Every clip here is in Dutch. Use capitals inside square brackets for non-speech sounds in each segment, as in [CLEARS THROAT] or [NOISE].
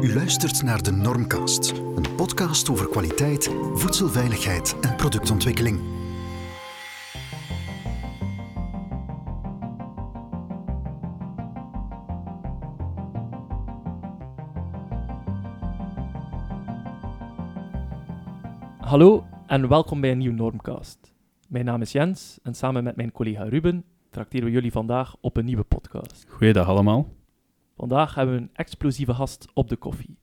U luistert naar de Normcast, een podcast over kwaliteit, voedselveiligheid en productontwikkeling. Hallo en welkom bij een nieuwe Normcast. Mijn naam is Jens en samen met mijn collega Ruben trakteren we jullie vandaag op een nieuwe podcast. Goeiedag allemaal. Vandaag hebben we een explosieve gast op de koffie.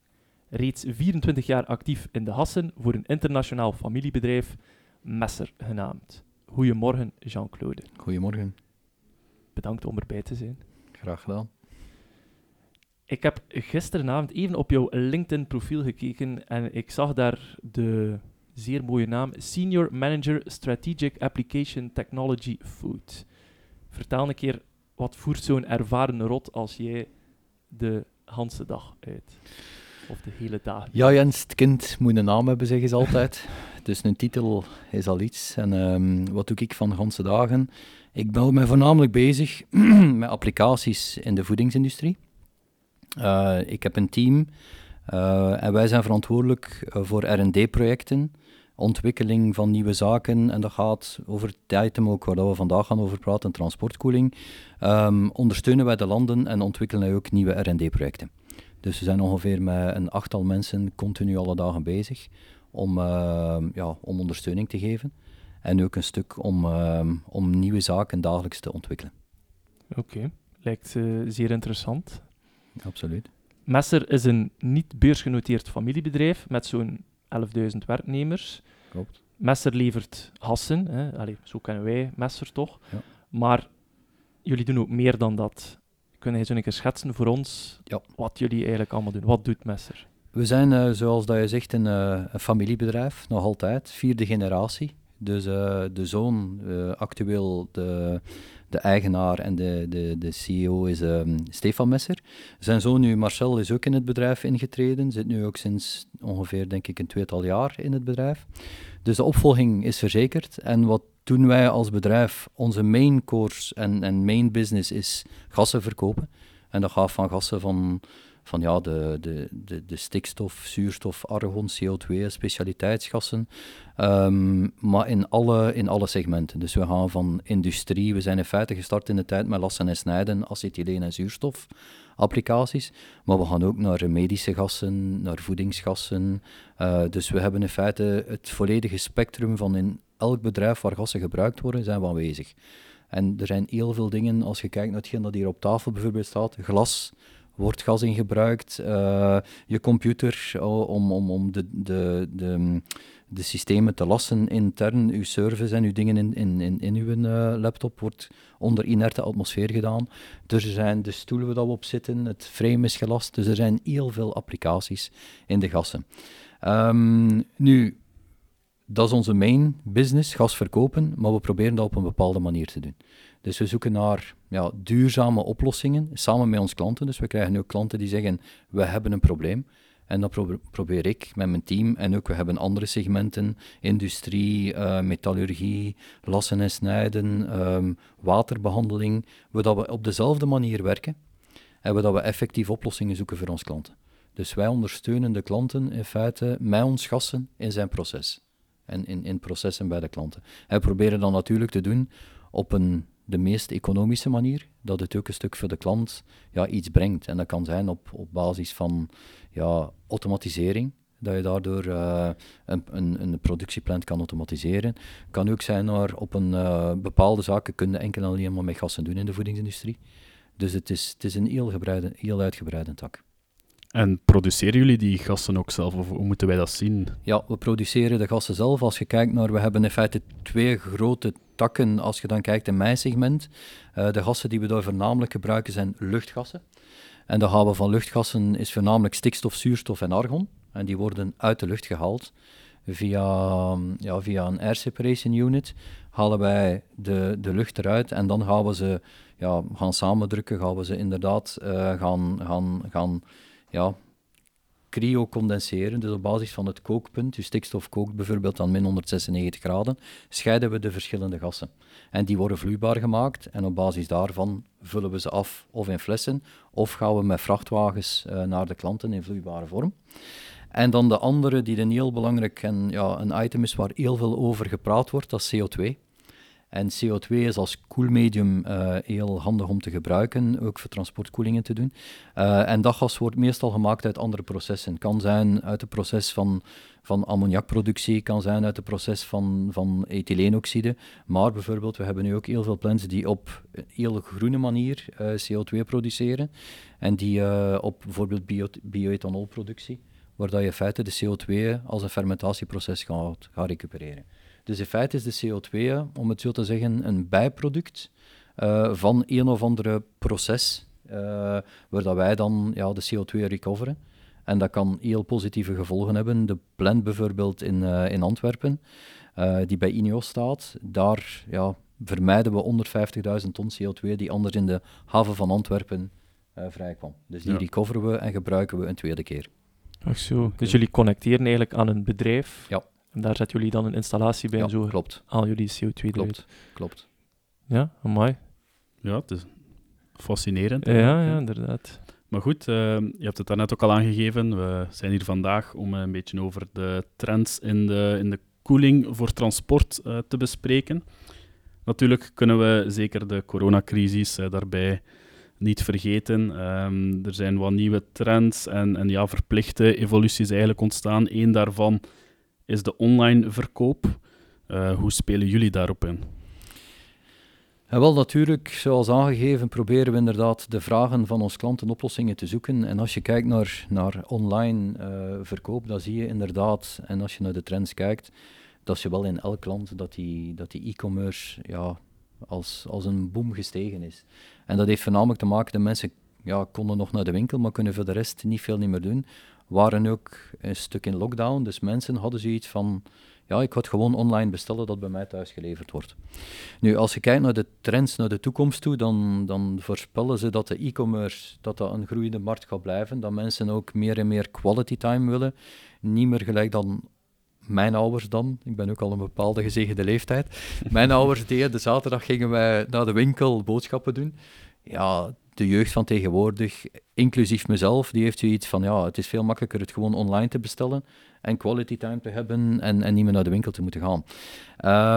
Reeds 24 jaar actief in de Hassen voor een internationaal familiebedrijf, Messer genaamd. Goedemorgen, Jean-Claude. Goedemorgen, Bedankt om erbij te zijn. graag gedaan. Ik heb gisteravond even op jouw LinkedIn-profiel gekeken en ik zag daar de zeer mooie naam Senior Manager Strategic Application Technology Food. Vertel een keer, wat voert zo'n ervaren rot als jij de hele dag uit? Of de hele dag? Ja, Jens, het kind moet een naam hebben, zeggen ze altijd. dus een titel is al iets. En ehm, wat doe ik van de ganse dagen? Ik ben me voornamelijk bezig [CLEARS THROAT] met applicaties in de voedingsindustrie. Eh, ik heb een team eh, en wij zijn verantwoordelijk eh, voor R&D-projecten, ontwikkeling van nieuwe zaken. En dat gaat over het item ook waar we vandaag gaan over praten, transportkoeling. Ehm, ondersteunen wij de landen en ontwikkelen wij ook nieuwe R&D-projecten. Dus we zijn ongeveer met een achttal mensen continu alle dagen bezig om, ehm, ja, om ondersteuning te geven. En ook een stuk om, ehm, om nieuwe zaken dagelijks te ontwikkelen. Oké, lijkt eh, zeer interessant. Absoluut. Messer is een niet beursgenoteerd familiebedrijf met zo'n 11.000 werknemers. Klopt. Messer levert hassen, hè. Allee, zo kennen wij Messer toch. Ja. Maar jullie doen ook meer dan dat. Kun je zo een keer schetsen voor ons Ja. wat jullie eigenlijk allemaal doen? Wat doet Messer? We zijn, eh, zoals dat je zegt, een, eh, een familiebedrijf, nog altijd, vierde generatie. Dus eh, de zoon, eh, actueel de, de eigenaar en de, de, de CEO is ehm, Stefan Messer. Zijn zoon nu, Marcel, is ook in het bedrijf ingetreden. Zit nu ook sinds ongeveer, denk ik, een tweetal jaar in het bedrijf. Dus de opvolging is verzekerd. En wat doen wij als bedrijf? Onze main course en, en main business is gassen verkopen. En dat gaat van gassen van van ja, de, de, de, de stikstof, zuurstof, argon, CO2, specialiteitsgassen. Ehm, maar in alle, in alle segmenten. Dus we gaan van industrie, we zijn in feite gestart in de tijd met lassen en snijden, acetyleen en zuurstof applicaties. Maar we gaan ook naar medische gassen, naar voedingsgassen. Eh, dus we hebben in feite het volledige spectrum van in elk bedrijf waar gassen gebruikt worden, zijn we aanwezig. En er zijn heel veel dingen, als je kijkt naar hetgeen dat hier op tafel bijvoorbeeld staat, glas, wordt gas in gebruikt, eh, je computer oh, om, om, om de, de, de, de systemen te lassen intern, uw service en uw dingen in, in, in, in uw eh, laptop wordt onder inerte atmosfeer gedaan. Dus er zijn de stoelen waar we op zitten, het frame is gelast, dus er zijn heel veel applicaties in de gassen. Ehm, nu, dat is onze main business, gas verkopen, maar we proberen dat op een bepaalde manier te doen. Dus we zoeken naar ja, duurzame oplossingen samen met onze klanten. Dus we krijgen ook klanten die zeggen, we hebben een probleem. En dat pro- probeer ik met mijn team. En ook, we hebben andere segmenten, industrie, eh, metallurgie, lassen en snijden, ehm, waterbehandeling, waar dat we op dezelfde manier werken en waar dat we effectief oplossingen zoeken voor onze klanten. Dus wij ondersteunen de klanten in feite met ons gassen in zijn proces. En in, in processen bij de klanten. En we proberen dat natuurlijk te doen op een, de meest economische manier, dat het ook een stuk voor de klant ja, iets brengt. En dat kan zijn op, op basis van ja, automatisering, dat je daardoor eh, een, een, een productieplant kan automatiseren. kan ook zijn naar op een eh, bepaalde zaken kun je enkel en alleen maar met gassen doen in de voedingsindustrie. Dus het is, het is een heel, heel uitgebreide tak. En produceren jullie die gassen ook zelf, of hoe moeten wij dat zien? Ja, we produceren de gassen zelf. Als je kijkt naar, we hebben in feite twee grote takken. Als je dan kijkt in mijn segment, eh, de gassen die we daar voornamelijk gebruiken zijn luchtgassen. En de we van luchtgassen is voornamelijk stikstof, zuurstof en argon. En die worden uit de lucht gehaald. Via, ja, via een air separation unit halen wij de, de lucht eruit en dan gaan we ze ja, gaan samendrukken, gaan we ze inderdaad eh, gaan, gaan, gaan ja, cryo-condenseren, dus op basis van het kookpunt, je stikstof kookt bijvoorbeeld aan min 196 graden, scheiden we de verschillende gassen. En die worden vloeibaar gemaakt en op basis daarvan vullen we ze af of in flessen of gaan we met vrachtwagens uh, naar de klanten in vloeibare vorm. En dan de andere, die een heel belangrijk en ja, een item is waar heel veel over gepraat wordt, dat is CO2. En CO2 is als koelmedium uh, heel handig om te gebruiken, ook voor transportkoelingen te doen. Uh, en dat gas wordt meestal gemaakt uit andere processen. Kan zijn uit het proces van, van ammoniakproductie, kan zijn uit het proces van, van ethyleenoxide. Maar bijvoorbeeld, we hebben nu ook heel veel plants die op een heel groene manier uh, CO2 produceren. En die op bijvoorbeeld bio bioethanolproductie, waar dat je in feite de CO2 als een fermentatieproces gaat, gaat recupereren. Dus in feite is de CO2, om het zo te zeggen, een bijproduct uh, van een of andere proces, uh, waar dat wij dan ja, de CO2 recoveren. En dat kan heel positieve gevolgen hebben. De plant bijvoorbeeld in, uh, in Antwerpen, die bij INEOS staat, daar ja, vermijden we 150.000 ton CO2 die anders in de haven van Antwerpen vrijkwam. Dus die ja. recoveren we en gebruiken we een tweede keer. Ach zo, dus jullie connecteren eigenlijk aan een bedrijf ja. En daar zetten jullie dan een installatie bij ja, en zo klopt. al jullie CO2 klopt, eruit. Klopt. Ja, mooi. Ja, het is fascinerend. Ja, ja, inderdaad. Maar goed, uh, je hebt het daarnet ook al aangegeven. We zijn hier vandaag om een beetje over de trends in de, in de koeling voor transport uh, te bespreken. Natuurlijk kunnen we zeker de coronacrisis uh, daarbij niet vergeten. Um, er zijn wat nieuwe trends en, en ja, verplichte evoluties eigenlijk ontstaan. Eén daarvan is de online verkoop. Uh, hoe spelen jullie daarop in? Wel, natuurlijk, zoals aangegeven, proberen we inderdaad de vragen van onze klanten oplossingen te zoeken. En als je kijkt naar, naar online uh, verkoop, dan zie je inderdaad, en als je naar de trends kijkt, dat je wel in elk land dat die, dat die e-commerce ja, als, als een boom gestegen is. En dat heeft voornamelijk te maken dat mensen ja, konden nog naar de winkel, maar kunnen voor de rest niet veel niet meer doen waren ook een stuk in lockdown. Dus mensen hadden zoiets van, ja, ik ga gewoon online bestellen dat bij mij thuis geleverd wordt. Nu, als je kijkt naar de trends naar de toekomst toe, dan, dan voorspellen ze dat de e-commerce dat dat een groeiende markt gaat blijven. Dat mensen ook meer en meer quality time willen. Niet meer gelijk dan mijn ouders dan, ik ben ook al een bepaalde gezegende leeftijd. Mijn ouders deden, de zaterdag gingen wij naar de winkel boodschappen doen. Ja, de jeugd van tegenwoordig, inclusief mezelf, die heeft zoiets van, ja, het is veel makkelijker het gewoon online te bestellen en quality time te hebben en, en niet meer naar de winkel te moeten gaan.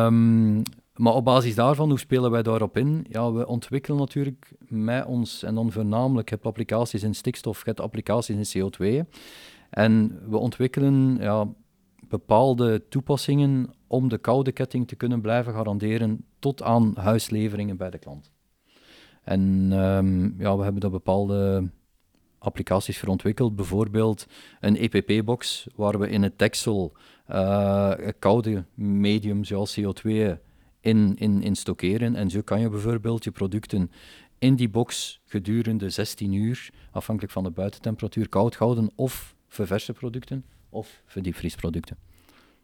Um, maar op basis daarvan, hoe spelen wij daarop in? Ja, we ontwikkelen natuurlijk met ons, en dan voornamelijk, heb applicaties in stikstof, je hebt applicaties in CO2. En we ontwikkelen ja, bepaalde toepassingen om de koude ketting te kunnen blijven garanderen tot aan huisleveringen bij de klant. En um, ja, we hebben daar bepaalde applicaties voor ontwikkeld. Bijvoorbeeld een EPP-box, waar we in het deksel uh, koude medium zoals CO2 in, in, in stockeren. En zo kan je bijvoorbeeld je producten in die box gedurende 16 uur, afhankelijk van de buitentemperatuur, koud houden. Of voor verse producten, of voor diepvriesproducten.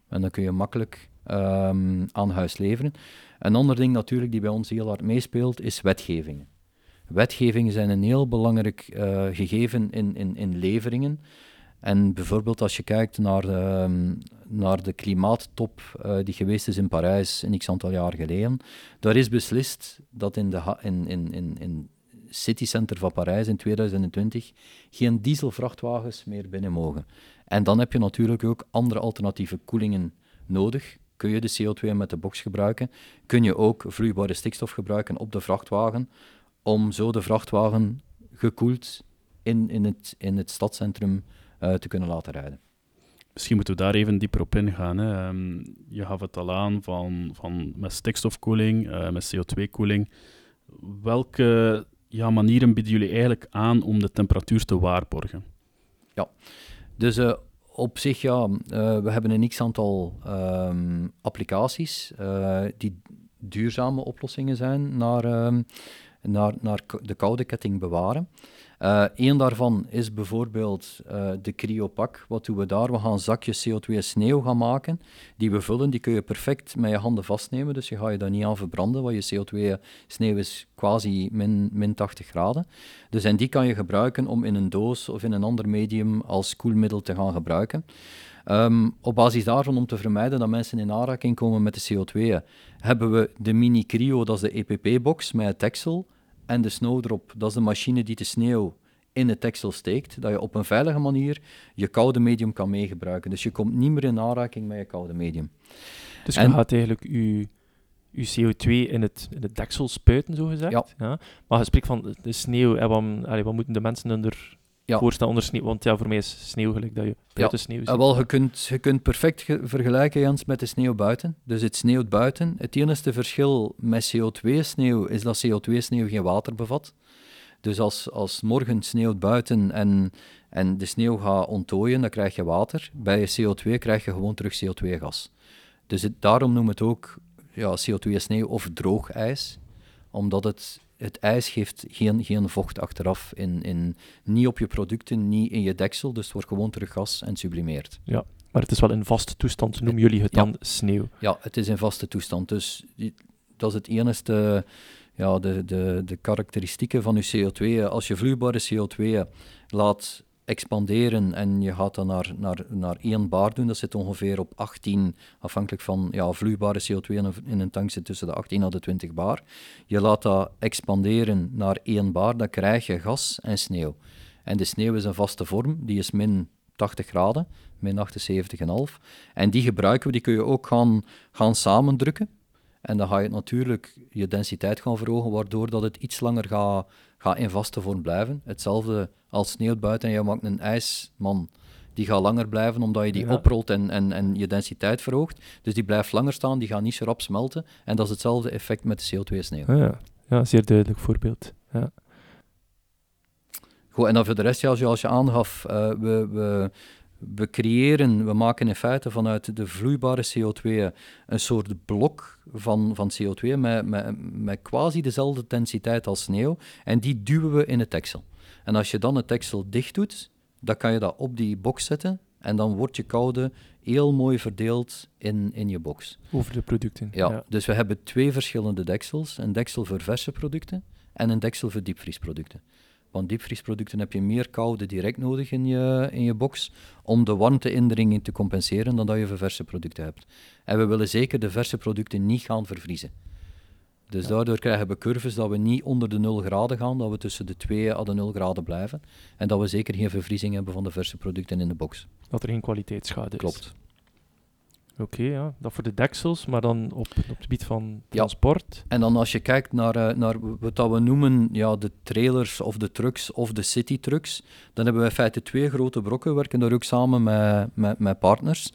En dan kun je makkelijk um, aan huis leveren. Een ander ding natuurlijk die bij ons heel hard meespeelt, is wetgevingen. Wetgevingen zijn een heel belangrijk uh, gegeven in, in, in leveringen. En bijvoorbeeld als je kijkt naar, uh, naar de klimaattop uh, die geweest is in Parijs een x aantal jaar geleden, daar is beslist dat in de in, in, in, in citycenter van Parijs in 2020 geen dieselvrachtwagens meer binnen mogen. En dan heb je natuurlijk ook andere alternatieve koelingen nodig. Kun je de CO2 met de box gebruiken? Kun je ook vloeibare stikstof gebruiken op de vrachtwagen? Om zo de vrachtwagen gekoeld in, in, het, in het stadscentrum uh, te kunnen laten rijden. Misschien moeten we daar even dieper op ingaan. Hè. Um, je gaf het al aan van, van met stikstofkoeling, uh, met CO2-koeling. Welke ja, manieren bieden jullie eigenlijk aan om de temperatuur te waarborgen? Ja, dus uh, op zich, ja, we hebben een x-aantal um, applicaties die duurzame oplossingen zijn naar, um, naar, naar de koude ketting bewaren. Uh, Eén daarvan is bijvoorbeeld uh, de cryopak. Wat doen we daar? We gaan zakjes CO2 sneeuw gaan maken, die we vullen. Die kun je perfect met je handen vastnemen, dus je gaat je daar niet aan verbranden, want je CO2 sneeuw is quasi min, min 80 graden. Dus en die kan je gebruiken om in een doos of in een ander medium als koelmiddel te gaan gebruiken. Um, op basis daarvan, om te vermijden dat mensen in aanraking komen met de CO2, hebben we de Mini Cryo, dat is de EPP-box met het en de snow erop, dat is de machine die de sneeuw in het teksel steekt, dat je op een veilige manier je koude medium kan meegebruiken. Dus je komt niet meer in aanraking met je koude medium. Dus je gaat eigenlijk je, je CO2 in het, in het deksel spuiten, zo gezegd. Ja. ja. Maar je spreekt van de sneeuw, en wat, wat moeten de mensen er ja. voorstel onder sneeuw. Want ja, voor mij is sneeuw gelijk dat je buiten ja. sneeuw ziet. Ja, wel, je kunt, je kunt perfect vergelijken, Jans, met de sneeuw buiten. Dus het sneeuwt buiten. Het enige verschil met CO2-sneeuw is dat CO2-sneeuw geen water bevat. Dus als, als morgen sneeuwt buiten en, en de sneeuw gaat onttooien, dan krijg je water. Bij CO2 krijg je gewoon terug CO2-gas. Dus het, daarom noemen we het ook ja, CO2-sneeuw of droog ijs, omdat het het ijs geeft geen, geen vocht achteraf, in, in, niet op je producten, niet in je deksel, dus het wordt gewoon terug gas en sublimeert. Ja, maar het is wel in vaste toestand, noemen jullie het dan sneeuw? Ja, het is in vaste toestand, dus dat is het enige, ja, de, de, de karakteristieken van je CO2. Als je vloeibare CO2 laat expanderen en je gaat dan naar, naar, naar 1 bar doen, dat zit ongeveer op 18, afhankelijk van ja, vloeibare CO2 in een, tank zit tussen de 18 en de 20 bar. Je laat dat expanderen naar 1 bar, dan krijg je gas en sneeuw. En de sneeuw is een vaste vorm, die is min 80 graden, min 78,5. En die gebruiken we, die kun je ook gaan, gaan samendrukken. En dan ga je natuurlijk je densiteit gaan verhogen, waardoor dat het iets langer gaat, in vaste vorm blijven. Hetzelfde als sneeuwt buiten en je maakt een ijsman. Die gaat langer blijven omdat je die oprolt en, en, en je densiteit verhoogt. Dus die blijft langer staan, die gaat niet zo rap smelten. En dat is hetzelfde effect met de CO2-sneeuw. Ah, ja. ja, zeer duidelijk voorbeeld. Ja. Goed, en dan voor de rest, ja, zoals je aangaf, uh, we, we, we creëren, we maken in feite vanuit de vloeibare CO2 een soort blok van, van CO2 met, met, met quasi dezelfde densiteit als sneeuw. En die duwen we in het teksel. En als je dan het teksel dicht doet, dan kan je dat op die box zetten en dan wordt je koude heel mooi verdeeld in, in je box. Over de producten. Ja, dus we hebben twee verschillende deksels. Een deksel voor verse producten en een deksel voor diepvriesproducten. Want diepvriesproducten heb je meer koude direct nodig in je, in je box om de warmteindringing te compenseren dan dat je verse producten hebt. En we willen zeker de verse producten niet gaan vervriezen. Dus daardoor krijgen we curves dat we niet onder de 0 graden gaan, dat we tussen de 2 en de 0 graden blijven. En dat we zeker geen vervriezing hebben van de verse producten in de box. Dat er geen kwaliteitsschade is. Klopt. Oké, ja. dat voor de deksels, maar dan op, op het gebied van transport. Ja. En dan als je kijkt naar, uh, naar wat we noemen ja, de trailers of de trucks of de city trucks, dan hebben we in feite twee grote brokken. We werken daar ook samen met, met, met partners.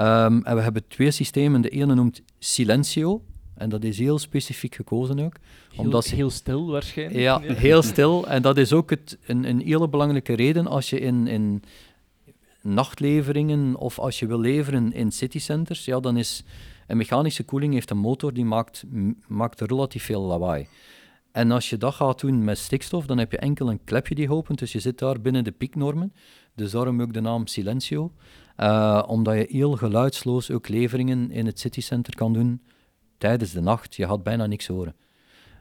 Um, en we hebben twee systemen. De ene noemt Silencio. En dat is heel specifiek gekozen ook. Heel, omdat heel stil waarschijnlijk. Ja, heel stil. En dat is ook het, een, een hele belangrijke reden als je in, in nachtleveringen of als je wil leveren in citycenters, ja, dan is een mechanische koeling heeft een motor die maakt, maakt relatief veel lawaai. En als je dat gaat doen met stikstof, dan heb je enkel een klepje die opent, dus je zit daar binnen de pieknormen. Dus daarom ook de naam Silencio, uh, omdat je heel geluidsloos ook leveringen in het citycenter kan doen tijdens de nacht. Je had bijna niks horen.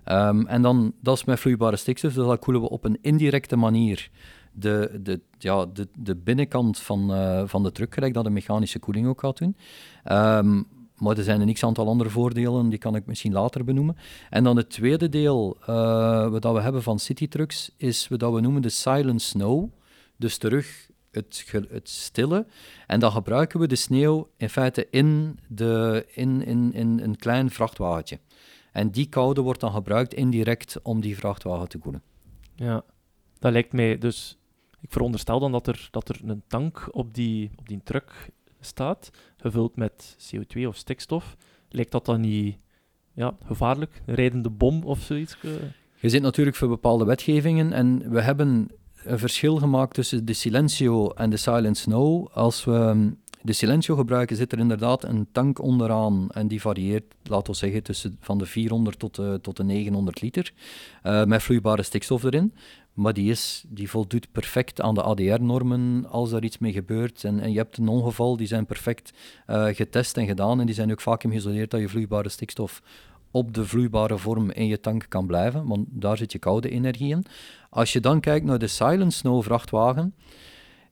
Um, en dan, dat is met vloeibare stikstof, dus dat koelen we op een indirecte manier de, de, ja, de, de binnenkant van, uh, van de truck, gelijk dat de mechanische koeling ook gaat doen. Um, maar er zijn een x-aantal andere voordelen, die kan ik misschien later benoemen. En dan het tweede deel uh, wat we hebben van Citytrucks is wat we noemen de silent snow. Dus terug het, het stille. En dan gebruiken we de sneeuw in feite in, de, in, in, in een klein vrachtwagentje. En die koude wordt dan gebruikt indirect om die vrachtwagen te koelen. Ja, dat lijkt mij dus ik veronderstel dan dat er, dat er een tank op die, op die truck staat, gevuld met CO2 of stikstof. Lijkt dat dan niet ja, gevaarlijk? Een rijdende bom of zoiets? Je zit natuurlijk voor bepaalde wetgevingen en we hebben een verschil gemaakt tussen de Silencio en de Silent Snow. Als we de Silencio gebruiken, zit er inderdaad een tank onderaan en die varieert, laten we zeggen, tussen van de 400 tot de, tot de 900 liter, uh, met vloeibare stikstof erin. Maar die, is, die voldoet perfect aan de ADR-normen als er iets mee gebeurt. En, en je hebt een ongeval, die zijn perfect uh, getest en gedaan en die zijn ook vaak geïsoleerd dat je vloeibare stikstof op de vloeibare vorm in je tank kan blijven, want daar zit je koude energie in. Als je dan kijkt naar de Silent Snow vrachtwagen,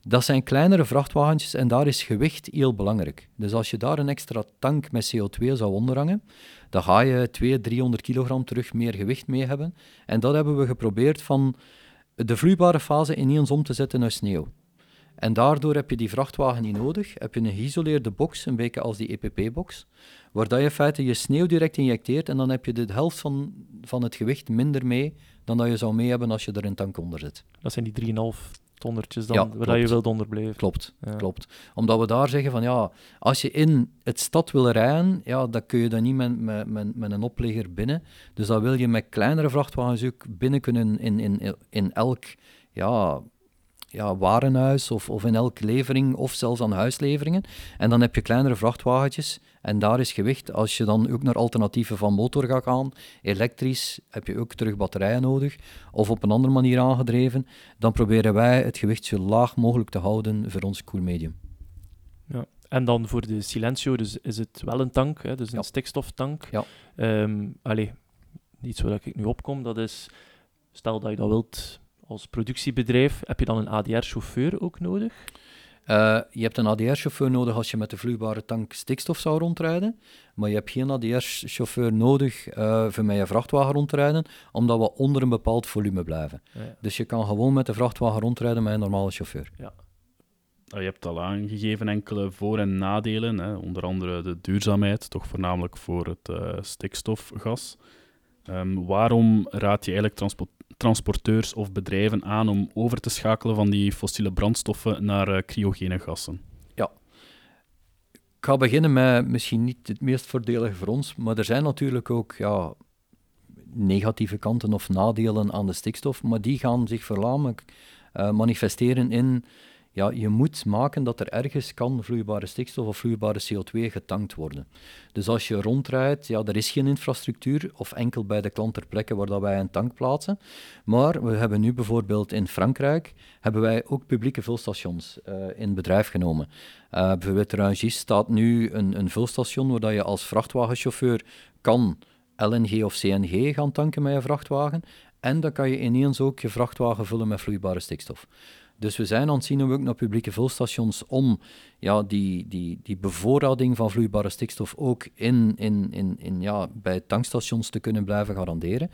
dat zijn kleinere vrachtwagentjes en daar is gewicht heel belangrijk. Dus als je daar een extra tank met CO2 zou onderhangen, dan ga je 200, 300 kilogram terug meer gewicht mee hebben. En dat hebben we geprobeerd van de vloeibare fase ineens om te zetten naar sneeuw. En daardoor heb je die vrachtwagen niet nodig. Heb je een geïsoleerde box, een beetje als die EPP-box, waar je in feite je sneeuw direct injecteert en dan heb je de helft van, van het gewicht minder mee dan dat je zou mee hebben als je er een tank onder zit. Dat zijn die 3,5 tonnertjes dan, ja, waar je wilt onderblijven. Klopt, klopt. Omdat we daar zeggen van ja, als je in het stad wil rijden, ja, dan kun je dat niet met, met, met, met een oplegger binnen. Dus dan wil je met kleinere vrachtwagens ook binnen kunnen in, in, in elk ja, ja, warenhuis of, of in elke levering of zelfs aan huisleveringen. En dan heb je kleinere vrachtwagentjes en daar is gewicht. Als je dan ook naar alternatieven van motor gaat gaan, elektrisch, heb je ook terug batterijen nodig of op een andere manier aangedreven, dan proberen wij het gewicht zo laag mogelijk te houden voor ons koelmedium. Ja. En dan voor de Silencio dus is het wel een tank, hè, dus een stikstoftank. Ja. Um, allee, niet zo dat ik nu opkom, dat is, stel dat je dat wilt als productiebedrijf, heb je dan een ADR-chauffeur ook nodig? Uh, je hebt een ADR-chauffeur nodig als je met de vloeibare tank stikstof zou rondrijden, maar je hebt geen ADR-chauffeur nodig uh, voor met je vrachtwagen rondrijden, omdat we onder een bepaald volume blijven. Dus je kan gewoon met de vrachtwagen rondrijden met een normale chauffeur. Ja. Ah, je hebt al aangegeven enkele voor- en nadelen, hè. onder andere de duurzaamheid, toch voornamelijk voor het uh, stikstofgas. Um, waarom raad je eigenlijk transport transporteurs of bedrijven aan om over te schakelen van die fossiele brandstoffen naar uh, cryogene gassen? Ja. Ik ga beginnen met misschien niet het meest voordelige voor ons, maar er zijn natuurlijk ook ja, negatieve kanten of nadelen aan de stikstof, maar die gaan zich voornamelijk uh, manifesteren in ja, je moet maken dat er ergens kan vloeibare stikstof of vloeibare CO2 getankt worden. Dus als je rondrijdt, ja, er is geen infrastructuur of enkel bij de klant ter plekke waar dat wij een tank plaatsen. Maar we hebben nu bijvoorbeeld in Frankrijk hebben wij ook publieke vulstations uh, in bedrijf genomen. Uh, bijvoorbeeld Rungis staat nu een, een vulstation waar dat je als vrachtwagenchauffeur kan LNG of CNG gaan tanken met je vrachtwagen. En dan kan je ineens ook je vrachtwagen vullen met vloeibare stikstof. Dus we zijn aan het zien ook naar publieke vulstations om ja, die, die, die bevoorrading van vloeibare stikstof ook in, in, in, in, ja, bij tankstations te kunnen blijven garanderen.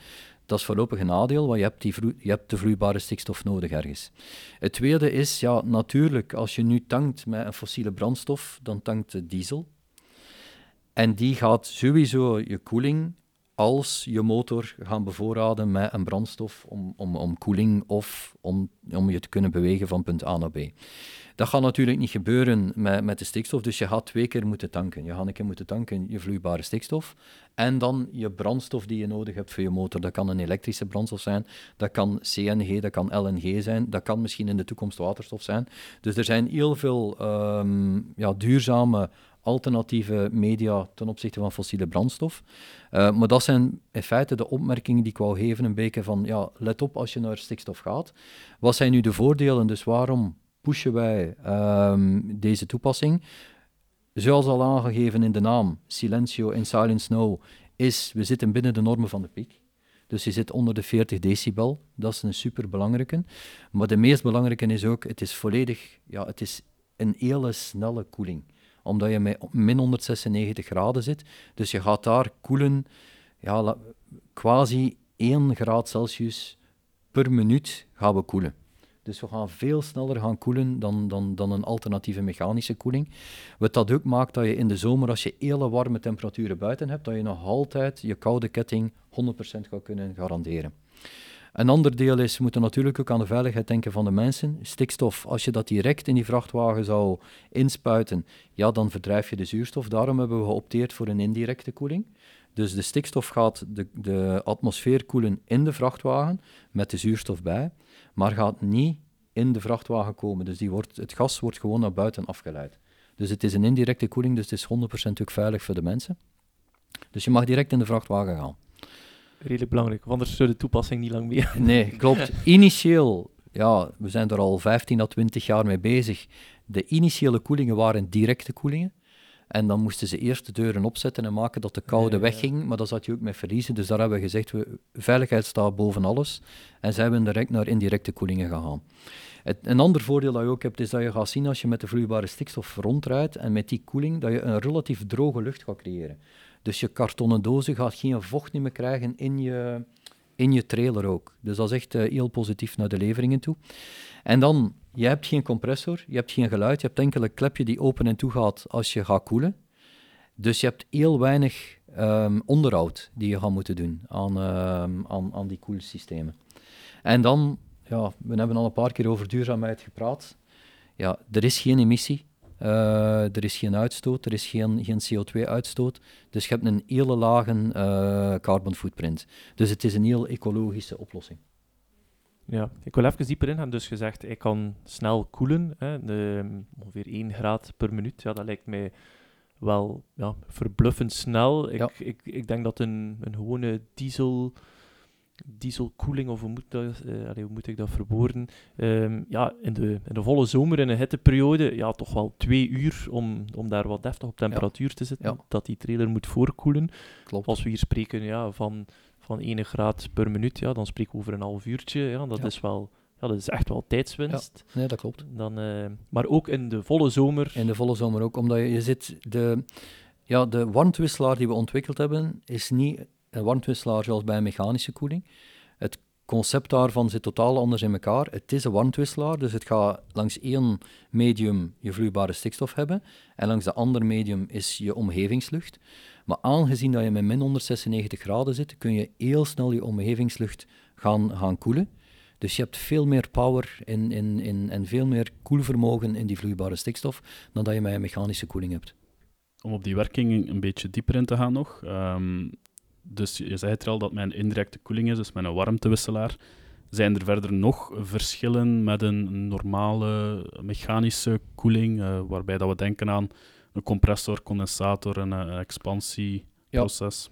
Dat is voorlopig een nadeel, want je hebt, die je hebt de vloeibare stikstof nodig ergens. Het tweede is, ja, natuurlijk, als je nu tankt met een fossiele brandstof, dan tankt de diesel. En die gaat sowieso je koeling als je motor gaan bevoorraden met een brandstof om, om, om koeling of om, om je te kunnen bewegen van punt A naar B. Dat gaat natuurlijk niet gebeuren met, met de stikstof, dus je gaat twee keer moeten tanken. Je gaat een keer moeten tanken je vloeibare stikstof en dan je brandstof die je nodig hebt voor je motor. Dat kan een elektrische brandstof zijn, dat kan CNG, dat kan LNG zijn, dat kan misschien in de toekomst waterstof zijn. Dus er zijn heel veel um, ja, duurzame alternatieve media ten opzichte van fossiele brandstof. Uh, maar dat zijn in feite de opmerkingen die ik wou geven, een beetje van, ja, let op als je naar stikstof gaat. Wat zijn nu de voordelen, dus waarom pushen wij um, deze toepassing? Zoals al aangegeven in de naam, Silencio en Silent Snow, is, we zitten binnen de normen van de piek. Dus je zit onder de 40 decibel, dat is een super belangrijke. Maar de meest belangrijke is ook, het is volledig, ja, het is een hele snelle koeling omdat je met min 196 graden zit. Dus je gaat daar koelen, ja, quasi 1 graad Celsius per minuut gaan we koelen. Dus we gaan veel sneller gaan koelen dan, dan, dan een alternatieve mechanische koeling. Wat dat ook maakt dat je in de zomer, als je hele warme temperaturen buiten hebt, dat je nog altijd je koude ketting 100% gaat kunnen garanderen. Een ander deel is, we moeten natuurlijk ook aan de veiligheid denken van de mensen. Stikstof, als je dat direct in die vrachtwagen zou inspuiten, ja, dan verdrijf je de zuurstof. Daarom hebben we geopteerd voor een indirecte koeling. Dus de stikstof gaat de, de atmosfeer koelen in de vrachtwagen met de zuurstof bij, maar gaat niet in de vrachtwagen komen. Dus die wordt, het gas wordt gewoon naar buiten afgeleid. Dus het is een indirecte koeling, dus het is 100% ook veilig voor de mensen. Dus je mag direct in de vrachtwagen gaan. Redelijk belangrijk. Want anders zou de toepassing niet lang meer. [LAUGHS] Nee, klopt. [LAUGHS] Initieel, ja, we zijn er al 15 à 20 jaar mee bezig. De initiële koelingen waren directe koelingen. En dan moesten ze eerst de deuren opzetten en maken dat de koude Ja, ja, ja. wegging. Maar dat zat je ook met verliezen. Dus daar hebben we gezegd, we, veiligheid staat boven alles. En zijn we direct naar indirecte koelingen gegaan. Het, een ander voordeel dat je ook hebt, is dat je gaat zien als je met de vloeibare stikstof rondrijdt en met die koeling, dat je een relatief droge lucht gaat creëren. Dus je kartonnen dozen gaat geen vocht meer krijgen in je, in je trailer ook. Dus dat is echt eh, heel positief naar de leveringen toe. En dan, je hebt geen compressor, je hebt geen geluid, je hebt enkel een klepje die open en toe gaat als je gaat koelen. Dus je hebt heel weinig ehm, onderhoud die je gaat moeten doen aan, ehm, aan, aan die koelsystemen. En dan, ja, we hebben al een paar keer over duurzaamheid gepraat. Ja, er is geen emissie, eh, er is geen uitstoot, er is geen, geen CO2-uitstoot. Dus je hebt een hele lage eh, carbon footprint. Dus het is een heel ecologische oplossing. Ja, ik wil even dieper ingaan. Dus gezegd, ik kan snel koelen, hè, de, ongeveer 1 graad per minuut. Ja, dat lijkt mij wel ja, verbluffend snel. Ik, Ja. ik, ik denk dat een, een gewone diesel, dieselkoeling, of hoe moet, dat, eh, allee, hoe moet ik dat verwoorden? Ehm, ja, in de, in de volle zomer, in een hitteperiode, ja, toch wel twee uur om, om daar wat deftig op temperatuur te zitten. Ja. Dat die trailer moet voorkoelen. Klopt. Als we hier spreken ja, van, van 1 graad per minuut, ja, dan spreken we over een half uurtje. Ja, dat, Ja. Is wel, ja, dat is echt wel tijdswinst. Nee, dat klopt. Dan, eh, maar ook in de volle zomer. In de volle zomer ook, omdat je, je zit... De, ja, de warmtewisselaar die we ontwikkeld hebben, is niet een warmtewisselaar zoals bij een mechanische koeling. Het concept daarvan zit totaal anders in elkaar. Het is een warmtewisselaar, dus het gaat langs één medium je vloeibare stikstof hebben en langs de andere medium is je omgevingslucht. Maar aangezien dat je met min 196 graden zit, kun je heel snel je omgevingslucht gaan, gaan koelen. Dus je hebt veel meer power in, in, in, en veel meer koelvermogen in die vloeibare stikstof dan dat je met een mechanische koeling hebt. Om op die werking een beetje dieper in te gaan nog. ehm, dus je zei het al dat mijn indirecte koeling is, dus een warmtewisselaar. Zijn er verder nog verschillen met een normale mechanische koeling, eh, waarbij dat we denken aan een compressor, condensator, een, eh, expansieproces?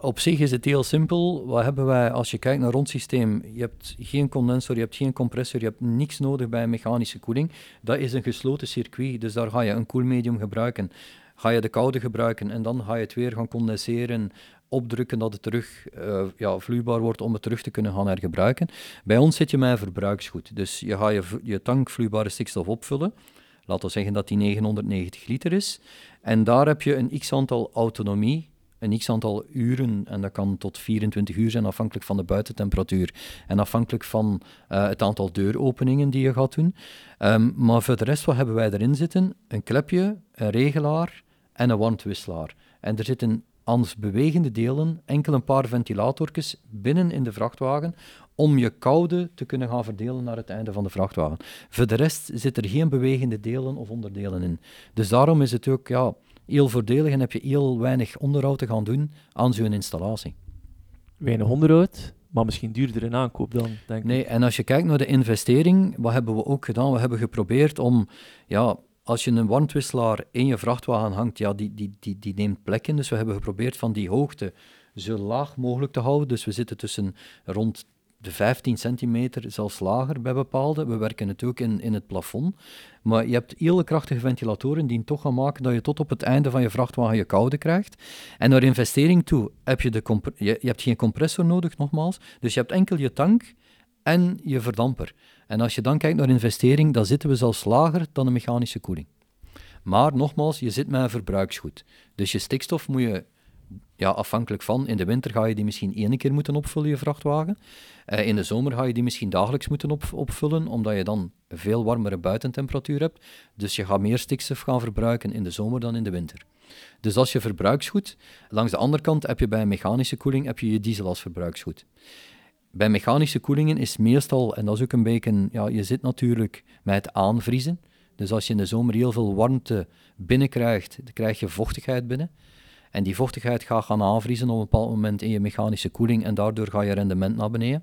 Op zich is het heel simpel. Wat hebben wij als je kijkt naar ons systeem? Je hebt geen condensor, je hebt geen compressor, je hebt niks nodig bij een mechanische koeling. Dat is een gesloten circuit, dus daar ga je een koelmedium gebruiken. Ga je de koude gebruiken en dan ga je het weer gaan condenseren, opdrukken dat het terug eh, ja, vloeibaar wordt om het terug te kunnen gaan hergebruiken. Bij ons zit je met een verbruiksgoed. Dus je gaat je, je tank vloeibare stikstof opvullen. Laten we zeggen dat die 990 liter is. En daar heb je een x-aantal autonomie, een x-aantal uren, en dat kan tot 24 uur zijn afhankelijk van de buitentemperatuur en afhankelijk van eh, het aantal deuropeningen die je gaat doen. Ehm, maar voor de rest, wat hebben wij erin zitten? Een klepje, een regelaar en een warmtewisselaar. En er zitten aan bewegende delen enkel een paar ventilatorjes binnen in de vrachtwagen om je koude te kunnen gaan verdelen naar het einde van de vrachtwagen. Voor de rest zit er geen bewegende delen of onderdelen in. Dus daarom is het ook ja, heel voordelig en heb je heel weinig onderhoud te gaan doen aan zo'n installatie. Weinig onderhoud, maar misschien duurder in aankoop dan, denk ik. Nee, en als je kijkt naar de investering, wat hebben we ook gedaan? We hebben geprobeerd om, ja, als je een warmtewisselaar in je vrachtwagen hangt, ja, die, die, die, die neemt plek in. Dus we hebben geprobeerd van die hoogte zo laag mogelijk te houden. Dus we zitten tussen rond de 15 centimeter, zelfs lager bij bepaalde. We werken het ook in, in het plafond. Maar je hebt hele krachtige ventilatoren die toch gaan maken dat je tot op het einde van je vrachtwagen je koude krijgt. En naar investering toe heb je, de je, je hebt geen compressor nodig, nogmaals. Dus je hebt enkel je tank en je verdamper. En als je dan kijkt naar investering, dan zitten we zelfs lager dan een mechanische koeling. Maar nogmaals, je zit met een verbruiksgoed. Dus je stikstof moet je, ja, afhankelijk van, in de winter ga je die misschien één keer moeten opvullen, je vrachtwagen. Eh, in de zomer ga je die misschien dagelijks moeten op, opvullen, omdat je dan veel warmere buitentemperatuur hebt. Dus je gaat meer stikstof gaan verbruiken in de zomer dan in de winter. Dus als je verbruiksgoed, langs de andere kant heb je bij een mechanische koeling heb je, je diesel als verbruiksgoed. Bij mechanische koelingen is meestal, en dat is ook een beetje, ja, je zit natuurlijk met het aanvriezen. Dus als je in de zomer heel veel warmte binnenkrijgt, dan krijg je vochtigheid binnen. En die vochtigheid gaat gaan aanvriezen op een bepaald moment in je mechanische koeling en daardoor ga je rendement naar beneden.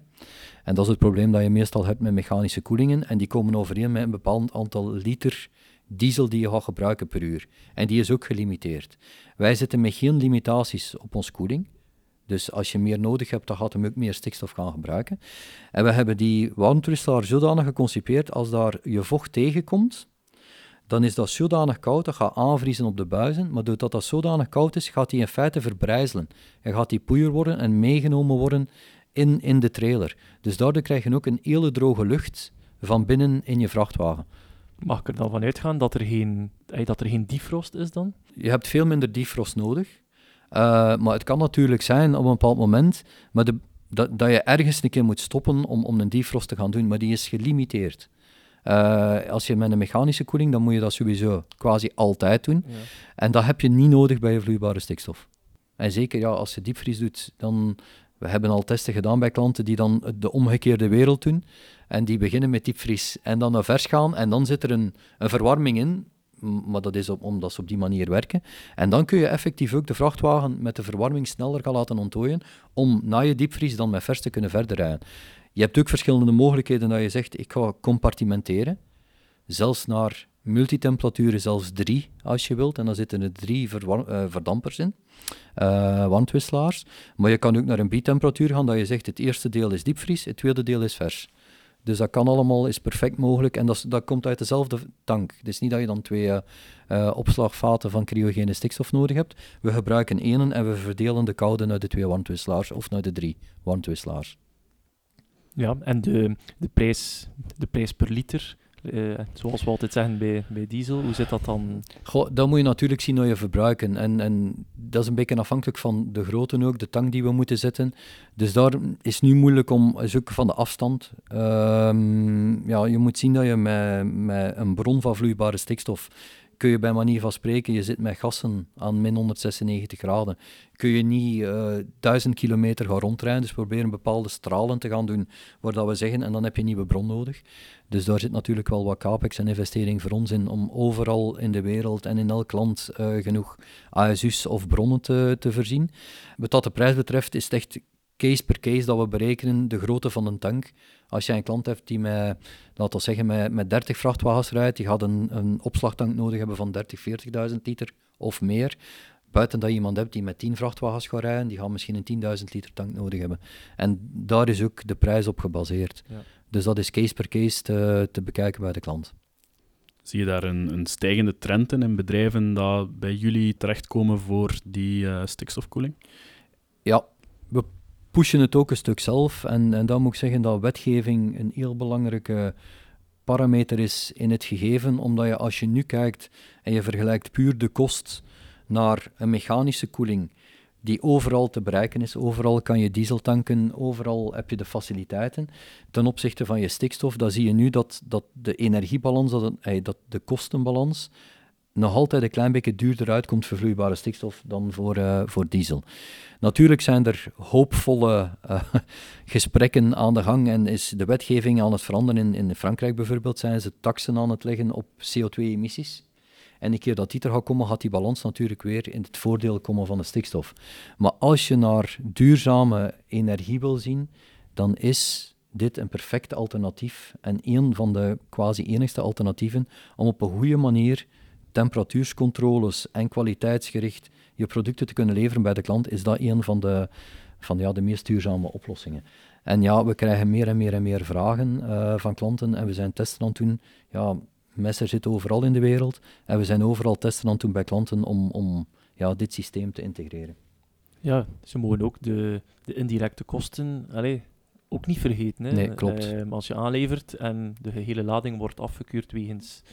En dat is het probleem dat je meestal hebt met mechanische koelingen en die komen overeen met een bepaald aantal liter diesel die je gaat gebruiken per uur. En die is ook gelimiteerd. Wij zitten met geen limitaties op ons koeling. Dus als je meer nodig hebt, dan gaat hem ook meer stikstof gaan gebruiken. En we hebben die warmtewisselaar zodanig geconcipeerd, als daar je vocht tegenkomt, dan is dat zodanig koud, dat gaat aanvriezen op de buizen, maar doordat dat zodanig koud is, gaat die in feite verbrijzelen. En gaat die poeier worden en meegenomen worden in, in de trailer. Dus daardoor krijg je ook een hele droge lucht van binnen in je vrachtwagen. Mag ik er dan van uitgaan dat er geen, eh, dat er geen defrost is dan? Je hebt veel minder defrost nodig. Uh, maar het kan natuurlijk zijn op een bepaald moment maar de, dat, dat je ergens een keer moet stoppen om, om een defrost te gaan doen, maar die is gelimiteerd. Uh, als je met een mechanische koeling, dan moet je dat sowieso quasi altijd doen. Ja. En dat heb je niet nodig bij je vloeibare stikstof. En zeker ja, als je diepvries doet, dan... We hebben al testen gedaan bij klanten die dan de omgekeerde wereld doen. En die beginnen met diepvries en dan naar vers gaan. En dan zit er een, een verwarming in maar dat is omdat ze op die manier werken. En dan kun je effectief ook de vrachtwagen met de verwarming sneller gaan laten ontdooien, om na je diepvries dan met vers te kunnen verder rijden. Je hebt ook verschillende mogelijkheden dat je zegt, ik ga compartimenteren, zelfs naar multitemperaturen, zelfs drie als je wilt, en dan zitten er drie uh, verdampers in, uh, wandwisselaars. Maar je kan ook naar een bitemperatuur gaan, dat je zegt, het eerste deel is diepvries, het tweede deel is vers. Dus dat kan allemaal, is perfect mogelijk. En dat, dat komt uit dezelfde tank. Het is niet dat je dan twee uh, opslagvaten van cryogene stikstof nodig hebt. We gebruiken één en we verdelen de koude naar de twee warmtewisselaars of naar de drie warmtewisselaars. Ja, en de, de, prijs, de prijs per liter uh, zoals we altijd zeggen bij, bij diesel, hoe zit dat dan? Goh, dat moet je natuurlijk zien naar je verbruiken. En, en dat is een beetje afhankelijk van de grootte ook, de tank die we moeten zetten. Dus daar is nu moeilijk om, zoeken van de afstand. Um, ja, je moet zien dat je met, met een bron van vloeibare stikstof kun je bij manier van spreken, je zit met gassen aan min 196 graden, kun je niet uh, eh, 1000 kilometer gaan rondrijden. Dus proberen bepaalde stralen te gaan doen, dat we zeggen, en dan heb je een nieuwe bron nodig. Dus daar zit natuurlijk wel wat capex en investering voor ons in, om overal in de wereld en in elk land uh, genoeg ASU's of bronnen te, te voorzien. Wat dat de prijs betreft, is het echt case per case dat we berekenen de grootte van een tank. Als je een klant hebt die met, laten we zeggen, met, met 30 vrachtwagens rijdt, die gaat een, een opslagtank nodig hebben van 30, 40.000 liter of meer. Buiten dat je iemand hebt die met 10 vrachtwagens gaat rijden, die gaat misschien een 10.000 liter tank nodig hebben. En daar is ook de prijs op gebaseerd. Ja. Dus dat is case per case te, te bekijken bij de klant. Zie je daar een, een stijgende trend in, in bedrijven dat bij jullie terechtkomen voor die uh, stikstofkoeling? Ja, pushen het ook een stuk zelf. En, en dan moet ik zeggen dat wetgeving een heel belangrijke parameter is in het gegeven, omdat je als je nu kijkt en je vergelijkt puur de kost naar een mechanische koeling, die overal te bereiken is, overal kan je diesel tanken, overal heb je de faciliteiten. Ten opzichte van je stikstof, dan zie je nu dat, dat de energiebalans, dat, dat de kostenbalans, nog altijd een klein beetje duurder uitkomt voor vloeibare stikstof dan voor, uh, voor diesel. Natuurlijk zijn er hoopvolle uh, [LAUGHS] gesprekken aan de gang en is de wetgeving aan het veranderen. In, in Frankrijk bijvoorbeeld zijn ze taxen aan het leggen op CO2-emissies. En een keer dat die er gaat komen, gaat die balans natuurlijk weer in het voordeel komen van de stikstof. Maar als je naar duurzame energie wil zien, dan is dit een perfect alternatief en een van de quasi enigste alternatieven om op een goede manier temperatuurscontroles en kwaliteitsgericht je producten te kunnen leveren bij de klant, is dat een van de, van, ja, de meest duurzame oplossingen. En ja, we krijgen meer en meer en meer vragen uh, van klanten en we zijn testen aan het doen. Ja, Messer zit overal in de wereld en we zijn overal testen aan het doen bij klanten om, om ja, dit systeem te integreren. Ja, ze mogen ook de, de indirecte kosten allez, ook niet vergeten. Hè. Nee, klopt. Uh, als je aanlevert en de hele lading wordt afgekeurd wegens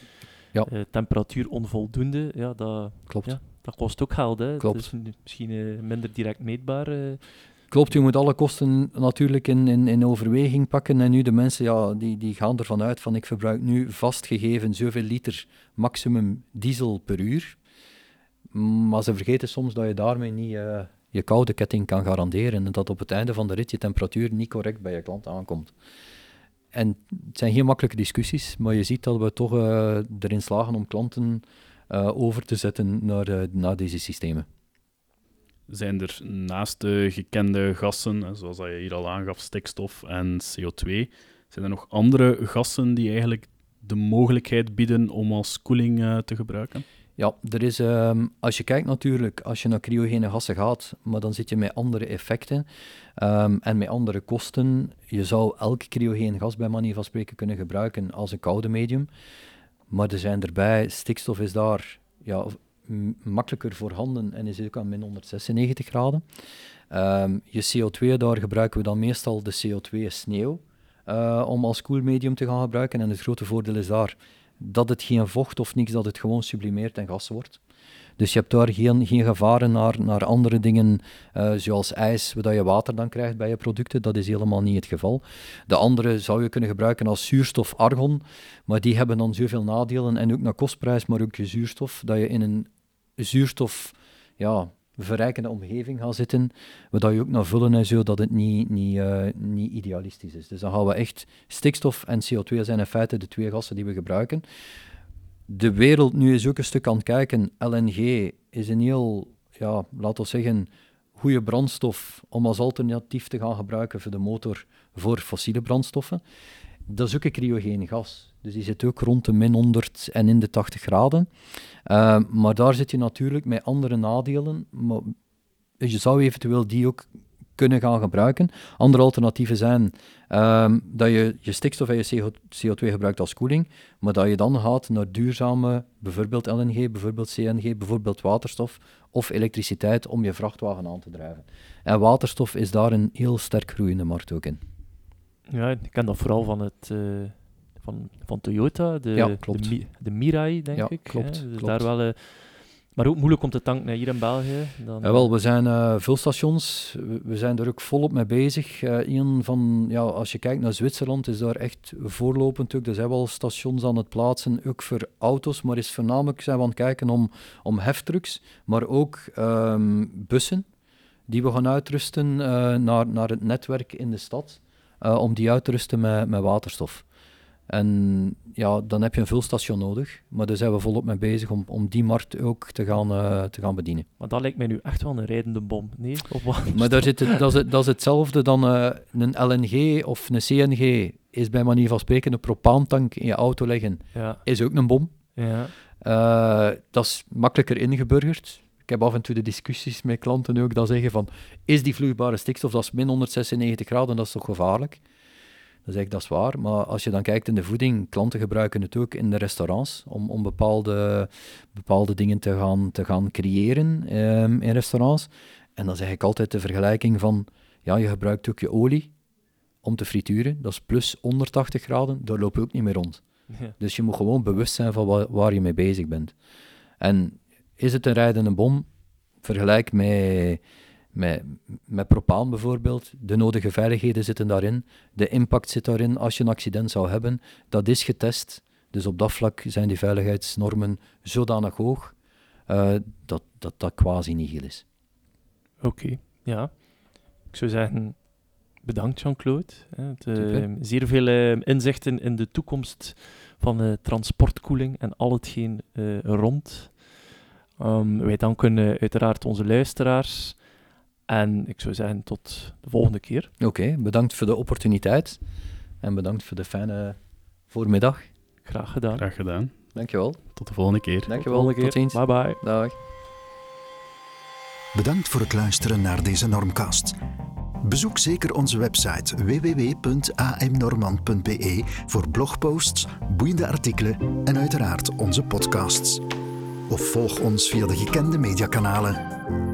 ja. Uh, temperatuur onvoldoende, ja, dat, Klopt. Ja, dat kost ook geld. Hè. Klopt. Dat is misschien uh, minder direct meetbaar. Uh. Klopt, je moet alle kosten natuurlijk in, in, in overweging pakken. En nu de mensen ja, die, die gaan ervan uit van ik verbruik nu vastgegeven zoveel liter maximum diesel per uur. Maar ze vergeten soms dat je daarmee niet je koude ketting kan garanderen. En dat op het einde van de rit je temperatuur niet correct bij je klant aankomt. En het zijn geen makkelijke discussies, maar je ziet dat we toch uh, erin slagen om klanten uh, over te zetten naar, uh, naar deze systemen. Zijn er naast de gekende gassen, zoals dat je hier al aangaf, stikstof en CO2, zijn er nog andere gassen die eigenlijk de mogelijkheid bieden om als koeling te gebruiken? Ja, er is, ehm, als je kijkt natuurlijk, als je naar cryogene gassen gaat, maar dan zit je met andere effecten ehm, en met andere kosten. Je zou elk cryogene gas bij manier van spreken kunnen gebruiken als een koude medium. Maar er zijn erbij, stikstof is daar ja, makkelijker voorhanden en is ook aan min 196 graden. Ehm, je CO2, daar gebruiken we dan meestal de CO2-sneeuw eh, om als koelmedium te gaan gebruiken. En het grote voordeel is daar dat het geen vocht of niks, dat het gewoon sublimeert en gas wordt. Dus je hebt daar geen, geen gevaren naar, naar andere dingen, eh, zoals ijs, waar je water dan krijgt bij je producten. Dat is helemaal niet het geval. De andere zou je kunnen gebruiken als zuurstof argon, maar die hebben dan zoveel nadelen en ook naar kostprijs, maar ook je zuurstof, dat je in een zuurstof ja, verrijkende omgeving gaat zitten, waar je ook naar vullen en zo, dat het niet, niet, eh, niet idealistisch is. Dus dan gaan we echt, stikstof en CO2 zijn in feite de twee gassen die we gebruiken. De wereld nu is ook een stuk aan het kijken. LNG is een heel, ja, laten we zeggen, goede brandstof om als alternatief te gaan gebruiken voor de motor voor fossiele brandstoffen. Dat is ook een gas. Dus die zit ook rond de min 100 en in de 80 graden. Uh, maar daar zit je natuurlijk met andere nadelen. Maar je zou eventueel die ook kunnen gaan gebruiken. Andere alternatieven zijn um, dat je je stikstof en je CO2 gebruikt als koeling, maar dat je dan gaat naar duurzame, bijvoorbeeld LNG, bijvoorbeeld CNG, bijvoorbeeld waterstof of elektriciteit om je vrachtwagen aan te drijven. En waterstof is daar een heel sterk groeiende markt ook in. Ja, ik ken dat vooral van het... Uh van, van Toyota, de, ja, klopt. de, de Mirai, denk ja, ik. Klopt, hè? Dus klopt. daar wel, uh, maar ook moeilijk om te tanken hier in België. Dan, ja, wel, we zijn uh, vulstations, we, we, zijn er ook volop mee bezig. Uh, een van, ja, als je kijkt naar Zwitserland, is daar echt voorlopend ook. Er zijn wel stations aan het plaatsen, ook voor auto's, maar is voornamelijk zijn we aan het kijken om, om heftrucks, maar ook um, bussen die we gaan uitrusten uh, naar, naar het netwerk in de stad, om die uit te rusten met, met waterstof. En ja, dan heb je een vulstation nodig. Maar daar zijn we volop mee bezig om, om die markt ook te gaan, uh, te gaan bedienen. Maar dat lijkt mij nu echt wel een rijdende bom. Nee? Of wat? Maar daar zit het, dat, is, dat is hetzelfde dan uh, een LNG of een CNG. Is bij manier van spreken een propaantank in je auto leggen. Ja. Is ook een bom. Ja. Uh, dat is makkelijker ingeburgerd. Ik heb af en toe de discussies met klanten ook dat zeggen van, is die vloeibare stikstof, dat is min 196 graden, dat is toch gevaarlijk? Dan zeg ik, dat is waar. Maar als je dan kijkt in de voeding, klanten gebruiken het ook in de restaurants om, om bepaalde, bepaalde dingen te gaan, te gaan creëren um, in restaurants. En dan zeg ik altijd de vergelijking van, ja, je gebruikt ook je olie om te frituren. Dat is plus 180 graden, daar loop je ook niet meer rond. Ja. Dus je moet gewoon bewust zijn van waar je mee bezig bent. En is het een rijdende bom? Vergelijk met met, met propaan bijvoorbeeld. De nodige veiligheden zitten daarin. De impact zit daarin als je een accident zou hebben. Dat is getest. Dus op dat vlak zijn die veiligheidsnormen zodanig hoog uh, dat, dat dat quasi nihil is. Oké, okay, ja. Ik zou zeggen, bedankt Jean-Claude. Uh, zeer veel uh, inzichten in de toekomst van transportkoeling en al hetgeen rond. Um, wij danken uiteraard onze luisteraars. En ik zou zeggen, tot de volgende keer. Oké, okay, bedankt voor de opportuniteit. En bedankt voor de fijne voormiddag. Graag gedaan. Graag gedaan. Dankjewel. Tot de volgende keer. Dankjewel. Tot, tot ziens. Bye bye. Dag. Bedankt voor het luisteren naar deze Normcast. Bezoek zeker onze website www.amnormand.be voor blogposts, boeiende artikelen en uiteraard onze podcasts. Of volg ons via de gekende mediakanalen.